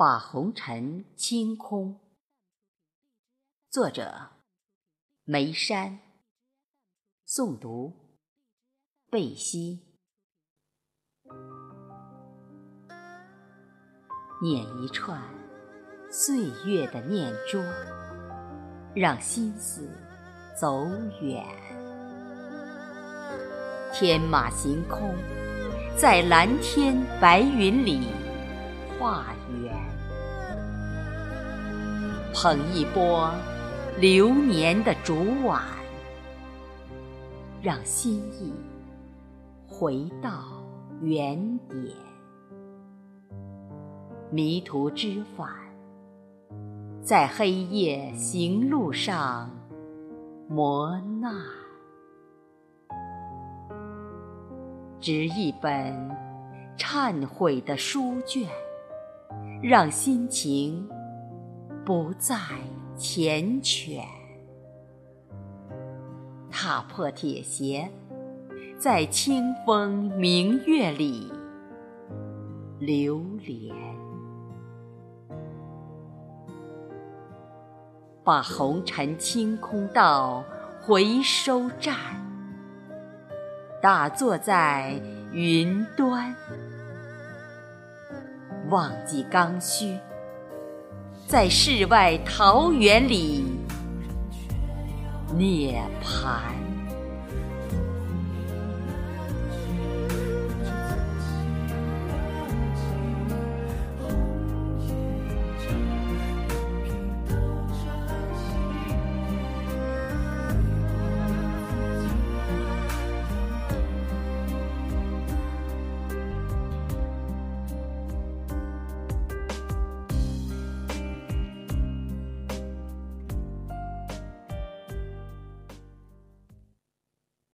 把红尘清空。作者：梅山。诵读：贝西。捻一串岁月的念珠，让心思走远。天马行空，在蓝天白云里画圆。捧一波流年的煮碗，让心意回到原点。迷途知返，在黑夜行路上磨难。执一本忏悔的书卷，让心情不再缱绻。踏破铁鞋，在清风明月里流连。把红尘清空到回收站，打坐在云端，忘记刚需，在世外桃源里涅槃。